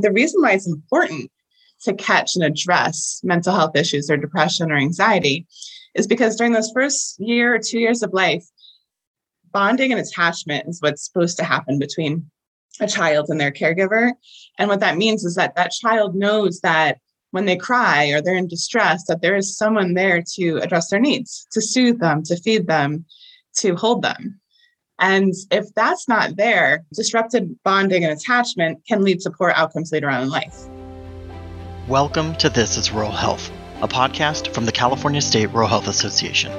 The reason why it's important to catch and address mental health issues or depression or anxiety is because during those first year or two years of life, bonding and attachment is what's supposed to happen between a child and their caregiver. And what that means is that that child knows that when they cry or they're in distress, that there is someone there to address their needs, to soothe them, to feed them, to hold them. And if that's not there, disrupted bonding and attachment can lead to poor outcomes later on in life. Welcome to This is Rural Health, a podcast from the California State Rural Health Association.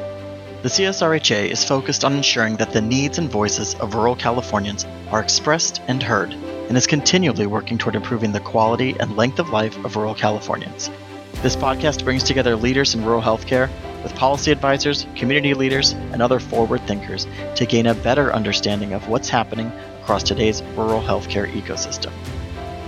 The CSRHA is focused on ensuring that the needs and voices of rural Californians are expressed and heard and is continually working toward improving the quality and length of life of rural Californians. This podcast brings together leaders in rural healthcare with policy advisors, community leaders, and other forward thinkers to gain a better understanding of what's happening across today's rural healthcare ecosystem.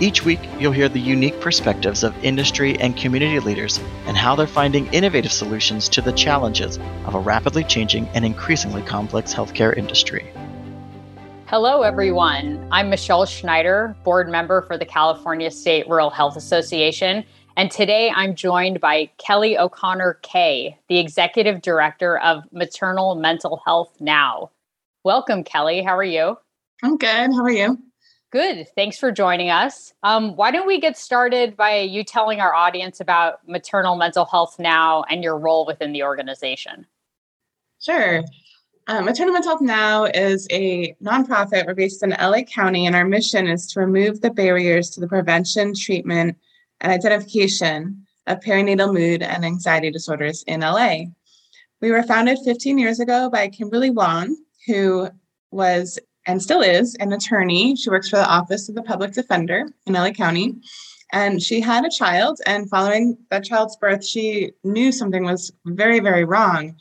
Each week, you'll hear the unique perspectives of industry and community leaders and how they're finding innovative solutions to the challenges of a rapidly changing and increasingly complex healthcare industry. Hello, everyone. I'm Michelle Schneider, board member for the California State Rural Health Association. And today I'm joined by Kelly O'Connor Kay, the executive director of Maternal Mental Health Now. Welcome, Kelly. How are you? I'm good. How are you? Good. Thanks for joining us. Um, why don't we get started by you telling our audience about Maternal Mental Health Now and your role within the organization? Sure. Um, Maternal Mental Health Now is a nonprofit. We're based in LA County, and our mission is to remove the barriers to the prevention, treatment, and identification of perinatal mood and anxiety disorders in LA. We were founded 15 years ago by Kimberly Wong, who was and still is an attorney. She works for the Office of the Public Defender in LA County. And she had a child, and following that child's birth, she knew something was very, very wrong.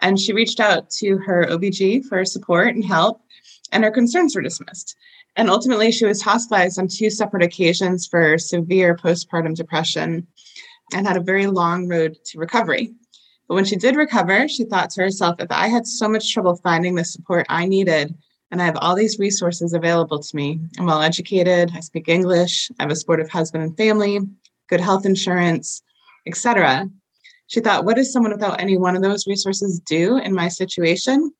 And she reached out to her OBG for support and help, and her concerns were dismissed. And ultimately, she was hospitalized on two separate occasions for severe postpartum depression and had a very long road to recovery. But when she did recover, she thought to herself, if I had so much trouble finding the support I needed, and I have all these resources available to me, I'm well educated, I speak English, I have a supportive husband and family, good health insurance, etc. She thought, what does someone without any one of those resources do in my situation?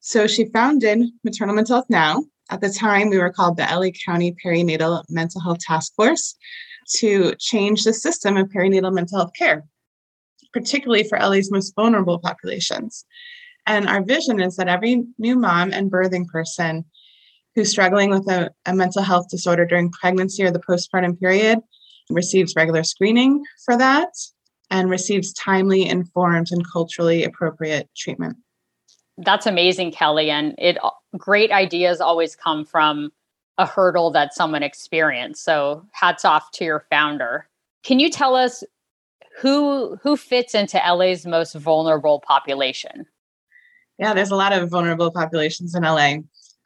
So she founded Maternal Mental Health Now. At the time, we were called the LA County Perinatal Mental Health Task Force to change the system of perinatal mental health care, particularly for LA's most vulnerable populations. And our vision is that every new mom and birthing person who's struggling with a, a mental health disorder during pregnancy or the postpartum period receives regular screening for that and receives timely, informed, and culturally appropriate treatment. That's amazing, Kelly. And it great ideas always come from a hurdle that someone experienced. So hats off to your founder. Can you tell us who who fits into LA's most vulnerable population? Yeah, there's a lot of vulnerable populations in LA.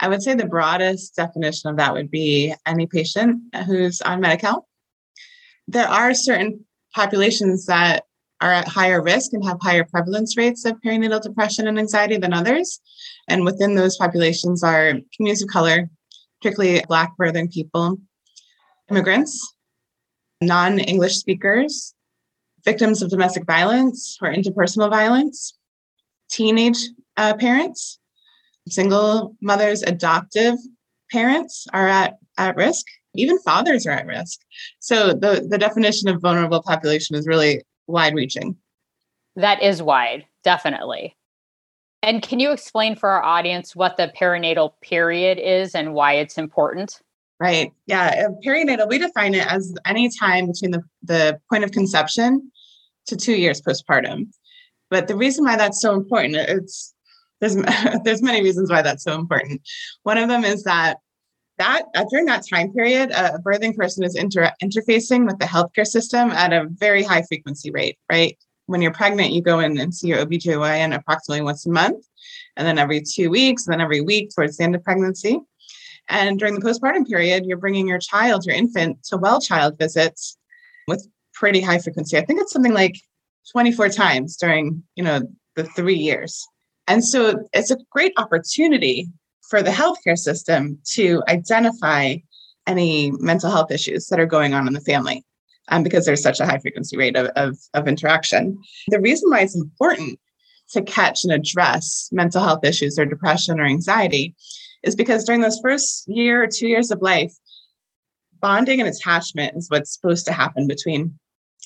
I would say the broadest definition of that would be any patient who's on Medi-Cal. There are certain populations that are at higher risk and have higher prevalence rates of perinatal depression and anxiety than others. And within those populations are communities of color, particularly Black birthing people, immigrants, non English speakers, victims of domestic violence or interpersonal violence, teenage uh, parents, single mothers, adoptive parents are at, at risk. Even fathers are at risk. So the, the definition of vulnerable population is really wide reaching. That is wide, definitely. And can you explain for our audience what the perinatal period is and why it's important? Right. Yeah. Perinatal, we define it as any time between the, the point of conception to two years postpartum. But the reason why that's so important, it's there's there's many reasons why that's so important. One of them is that that uh, during that time period, a birthing person is inter- interfacing with the healthcare system at a very high frequency rate, right? When you're pregnant, you go in and see your OBGYN approximately once a month, and then every two weeks, and then every week towards the end of pregnancy. And during the postpartum period, you're bringing your child, your infant, to well child visits with pretty high frequency. I think it's something like 24 times during, you know, the three years. And so it's a great opportunity for the healthcare system to identify any mental health issues that are going on in the family um, because there's such a high frequency rate of, of, of interaction. The reason why it's important to catch and address mental health issues or depression or anxiety is because during those first year or two years of life, bonding and attachment is what's supposed to happen between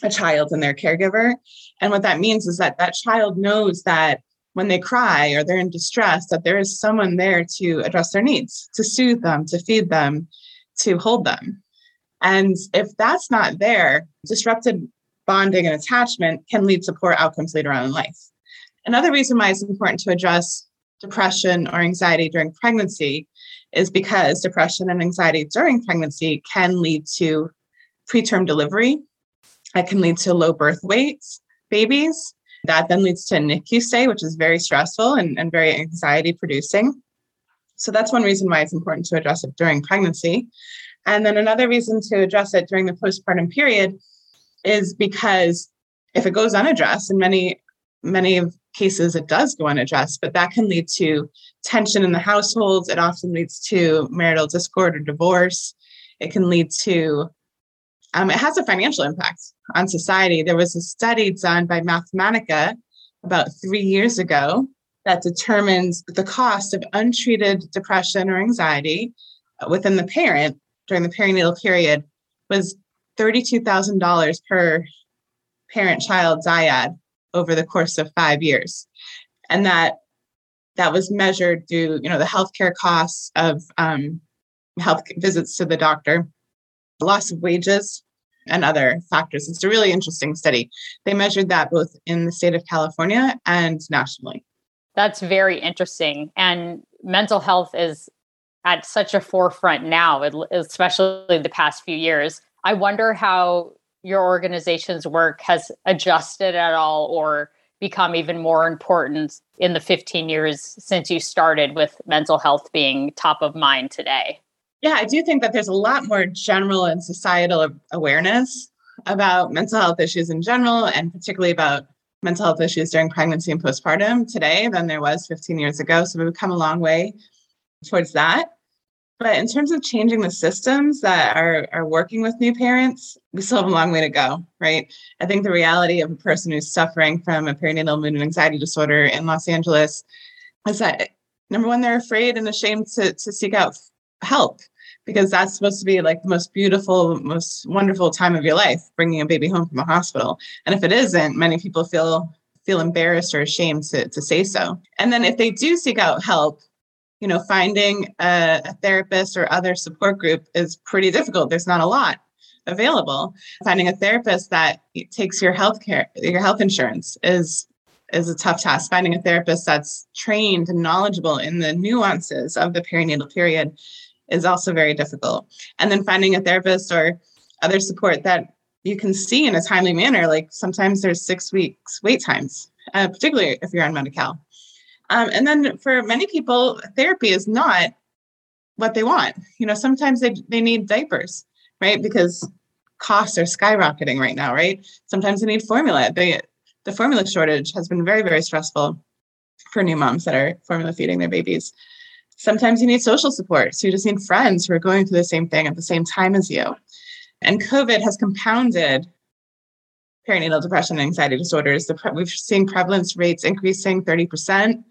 a child and their caregiver. And what that means is that that child knows that when they cry or they're in distress, that there is someone there to address their needs, to soothe them, to feed them, to hold them. And if that's not there, disrupted bonding and attachment can lead to poor outcomes later on in life. Another reason why it's important to address depression or anxiety during pregnancy is because depression and anxiety during pregnancy can lead to preterm delivery. It can lead to low birth weights, babies. That then leads to NICU stay, which is very stressful and, and very anxiety producing. So that's one reason why it's important to address it during pregnancy. And then another reason to address it during the postpartum period is because if it goes unaddressed, in many many cases it does go unaddressed, but that can lead to tension in the households. It often leads to marital discord or divorce. It can lead to um, it has a financial impact on society. There was a study done by Mathematica about three years ago that determines the cost of untreated depression or anxiety within the parent during the perinatal period was $32,000 per parent child dyad over the course of five years. And that that was measured through, you know, the healthcare costs of um, health visits to the doctor, loss of wages, and other factors. It's a really interesting study. They measured that both in the state of California and nationally. That's very interesting. And mental health is at such a forefront now, especially the past few years. I wonder how your organization's work has adjusted at all or become even more important in the 15 years since you started with mental health being top of mind today? Yeah, I do think that there's a lot more general and societal awareness about mental health issues in general, and particularly about mental health issues during pregnancy and postpartum today than there was 15 years ago. So we've come a long way towards that. But in terms of changing the systems that are, are working with new parents, we still have a long way to go, right? I think the reality of a person who's suffering from a perinatal mood and anxiety disorder in Los Angeles is that number one, they're afraid and ashamed to, to seek out help because that's supposed to be like the most beautiful, most wonderful time of your life, bringing a baby home from a hospital. And if it isn't, many people feel feel embarrassed or ashamed to, to say so. And then if they do seek out help, you know, finding a, a therapist or other support group is pretty difficult. There's not a lot available. Finding a therapist that takes your health care, your health insurance is is a tough task. Finding a therapist that's trained and knowledgeable in the nuances of the perinatal period is also very difficult. And then finding a therapist or other support that you can see in a timely manner. Like sometimes there's six weeks wait times, uh, particularly if you're on Medi-Cal. Um, and then for many people, therapy is not what they want. You know, sometimes they, they need diapers, right? Because costs are skyrocketing right now, right? Sometimes they need formula. They, the formula shortage has been very, very stressful for new moms that are formula feeding their babies. Sometimes you need social support. So you just need friends who are going through the same thing at the same time as you. And COVID has compounded perinatal depression and anxiety disorders. We've seen prevalence rates increasing 30%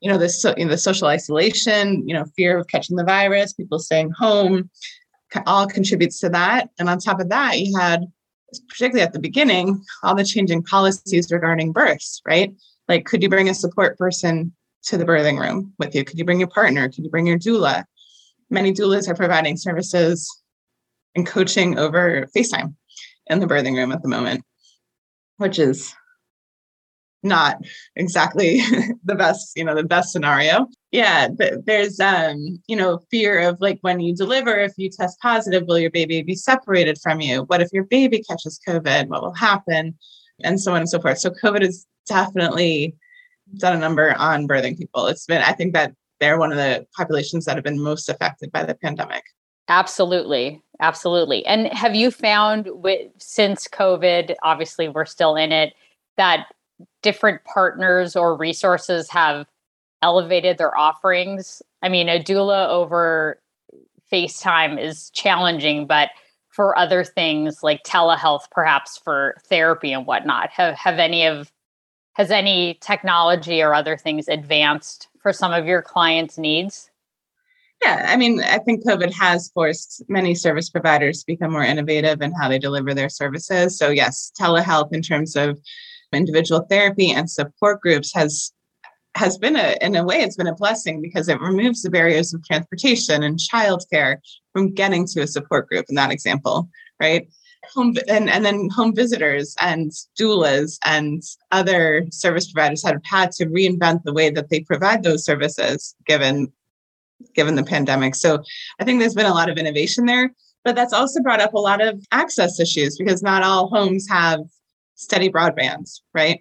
you know, the, so, you know, the social isolation, you know, fear of catching the virus, people staying home, all contributes to that. And on top of that, you had, particularly at the beginning, all the changing policies regarding births, right? Like, could you bring a support person to the birthing room with you? Could you bring your partner? Could you bring your doula? Many doulas are providing services and coaching over FaceTime in the birthing room at the moment, which is not exactly the best you know the best scenario yeah there's um you know fear of like when you deliver if you test positive will your baby be separated from you what if your baby catches covid what will happen and so on and so forth so covid is definitely done a number on birthing people. It's been i think that they're one of the populations that have been most affected by the pandemic. Absolutely. Absolutely. And have you found with since covid obviously we're still in it that different partners or resources have elevated their offerings. I mean, a doula over FaceTime is challenging, but for other things like telehealth, perhaps for therapy and whatnot, have, have any of has any technology or other things advanced for some of your clients' needs? Yeah, I mean, I think COVID has forced many service providers to become more innovative in how they deliver their services. So, yes, telehealth in terms of individual therapy and support groups has has been a in a way it's been a blessing because it removes the barriers of transportation and childcare from getting to a support group in that example right home and, and then home visitors and doulas and other service providers have had to reinvent the way that they provide those services given given the pandemic so i think there's been a lot of innovation there but that's also brought up a lot of access issues because not all homes have steady broadband right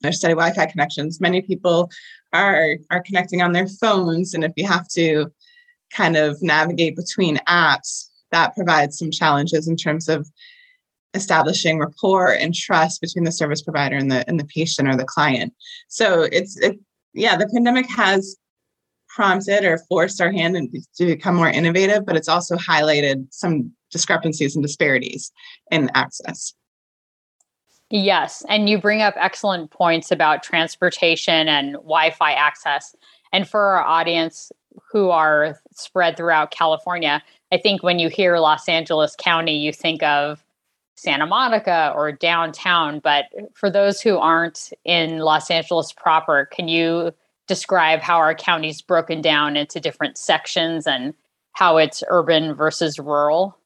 there's steady Wi-Fi connections. Many people are are connecting on their phones, and if you have to kind of navigate between apps, that provides some challenges in terms of establishing rapport and trust between the service provider and the and the patient or the client. So it's it, yeah, the pandemic has prompted or forced our hand to become more innovative, but it's also highlighted some discrepancies and disparities in access. Yes. And you bring up excellent points about transportation and Wi Fi access. And for our audience who are spread throughout California, I think when you hear Los Angeles County, you think of Santa Monica or downtown. But for those who aren't in Los Angeles proper, can you describe how our county is broken down into different sections and how it's urban versus rural?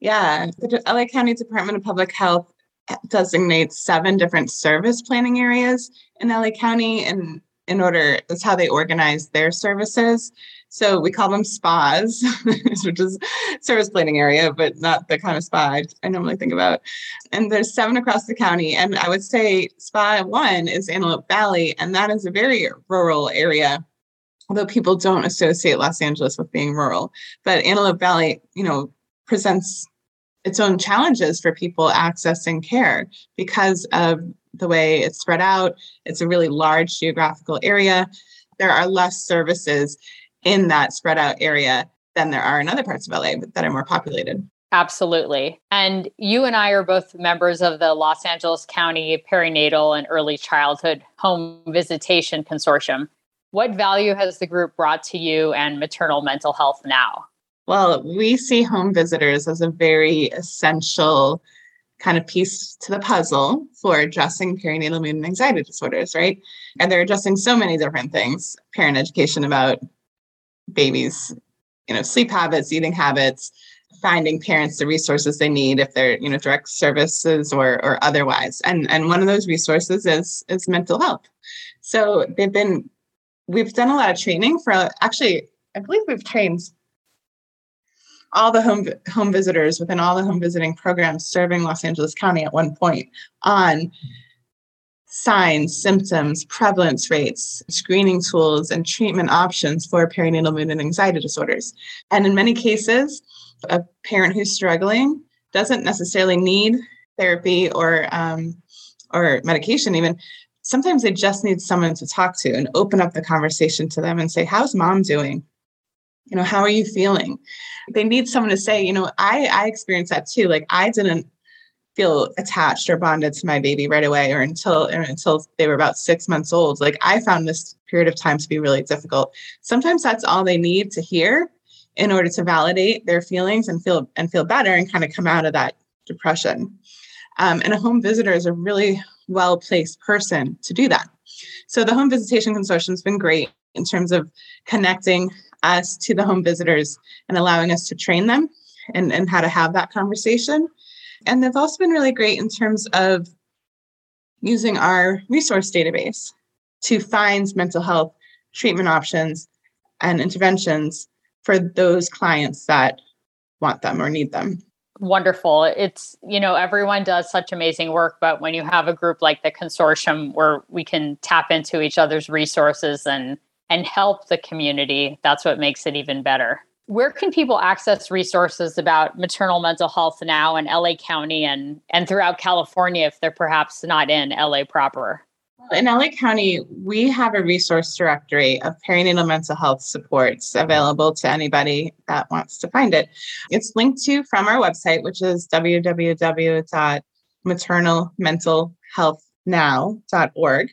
Yeah, the LA County Department of Public Health eh, designates seven different service planning areas in LA County and in order that's how they organize their services. So we call them spas, which is service planning area, but not the kind of spa I normally think about. And there's seven across the county. And I would say spa one is Antelope Valley, and that is a very rural area. Although people don't associate Los Angeles with being rural, but Antelope Valley, you know, presents its own challenges for people accessing care because of the way it's spread out. It's a really large geographical area. There are less services in that spread out area than there are in other parts of LA that are more populated. Absolutely. And you and I are both members of the Los Angeles County Perinatal and Early Childhood Home Visitation Consortium. What value has the group brought to you and maternal mental health now? Well, we see home visitors as a very essential kind of piece to the puzzle for addressing perinatal mood and anxiety disorders, right? And they're addressing so many different things parent education about babies, you know, sleep habits, eating habits, finding parents the resources they need if they're, you know, direct services or or otherwise. And and one of those resources is is mental health. So they've been we've done a lot of training for actually I believe we've trained all the home home visitors within all the home visiting programs serving Los Angeles County at one point on signs, symptoms, prevalence rates, screening tools, and treatment options for perinatal mood and anxiety disorders. And in many cases, a parent who's struggling doesn't necessarily need therapy or um, or medication even sometimes they just need someone to talk to and open up the conversation to them and say how's mom doing you know how are you feeling? They need someone to say you know i i experienced that too like i didn't feel attached or bonded to my baby right away or until or until they were about six months old. Like i found this period of time to be really difficult. Sometimes that's all they need to hear in order to validate their feelings and feel and feel better and kind of come out of that depression. Um, and a home visitor is a really well placed person to do that. So the home visitation consortium has been great in terms of connecting us to the home visitors and allowing us to train them and, and how to have that conversation. And they've also been really great in terms of using our resource database to find mental health treatment options and interventions for those clients that want them or need them. Wonderful. It's, you know, everyone does such amazing work, but when you have a group like the consortium where we can tap into each other's resources and and help the community, that's what makes it even better. Where can people access resources about maternal mental health now in LA County and, and throughout California if they're perhaps not in LA proper? In LA County, we have a resource directory of perinatal mental health supports available to anybody that wants to find it. It's linked to from our website, which is www.maternalmentalhealthnow.org.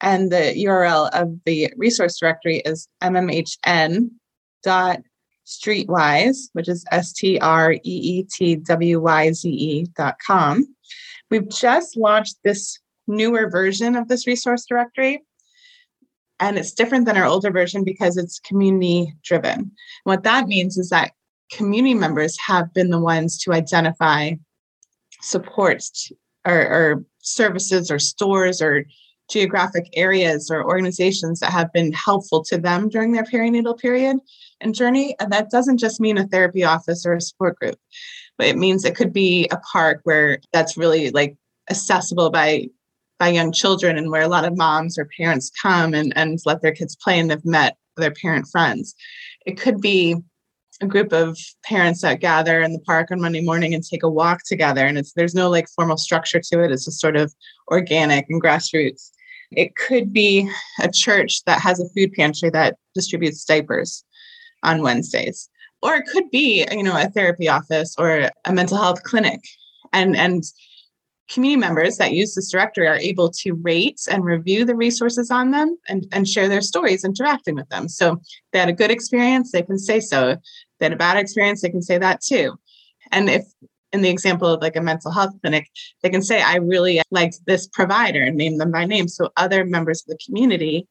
And the URL of the resource directory is mmhn.streetwyze, which is S T R E E T W Y Z E dot com. We've just launched this newer version of this resource directory. And it's different than our older version because it's community driven. What that means is that community members have been the ones to identify supports or, or services or stores or geographic areas or organizations that have been helpful to them during their perinatal period and journey. And that doesn't just mean a therapy office or a support group, but it means it could be a park where that's really like accessible by by young children and where a lot of moms or parents come and, and let their kids play and they've met their parent friends. It could be a group of parents that gather in the park on Monday morning and take a walk together. And it's there's no like formal structure to it. It's just sort of organic and grassroots. It could be a church that has a food pantry that distributes diapers on Wednesdays. Or it could be, you know, a therapy office or a mental health clinic. And and community members that use this directory are able to rate and review the resources on them and, and share their stories interacting with them. So they had a good experience, they can say so. If they had a bad experience, they can say that too. And if in the example of like a mental health clinic, they can say, I really liked this provider and name them by name. So other members of the community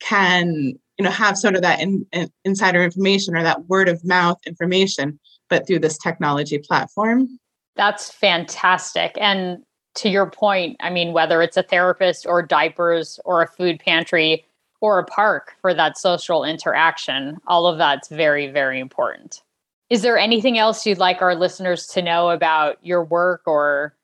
can, you know, have sort of that in, in, insider information or that word of mouth information, but through this technology platform. That's fantastic. And to your point, I mean, whether it's a therapist or diapers or a food pantry or a park for that social interaction, all of that's very, very important. Is there anything else you'd like our listeners to know about your work or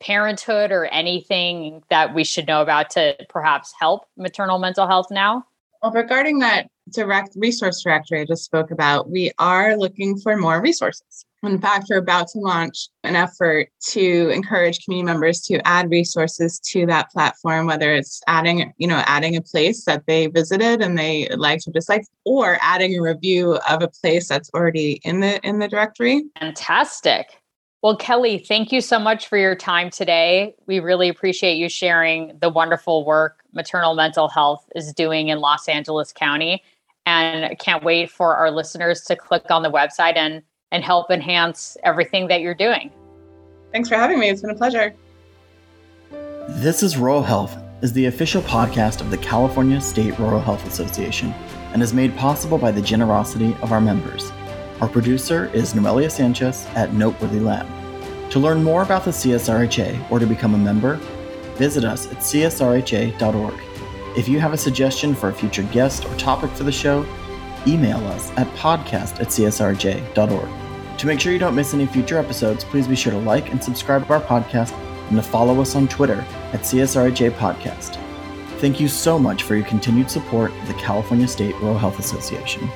parenthood or anything that we should know about to perhaps help maternal mental health now? Well, regarding that direct resource directory I just spoke about, we are looking for more resources. In fact, we're about to launch an effort to encourage community members to add resources to that platform, whether it's adding, you know, adding a place that they visited and they liked or disliked, or adding a review of a place that's already in the in the directory. Fantastic. Well, Kelly, thank you so much for your time today. We really appreciate you sharing the wonderful work maternal mental health is doing in Los Angeles County. And can't wait for our listeners to click on the website and and help enhance everything that you're doing. Thanks for having me. It's been a pleasure. This is Rural Health is the official podcast of the California State Rural Health Association and is made possible by the generosity of our members. Our producer is Noelia Sanchez at Noteworthy Lab. To learn more about the CSRHA or to become a member, visit us at csrha.org. If you have a suggestion for a future guest or topic for the show, email us at podcast at csrj.org. To make sure you don't miss any future episodes, please be sure to like and subscribe to our podcast and to follow us on Twitter at CSRHA Podcast. Thank you so much for your continued support of the California State Rural Health Association.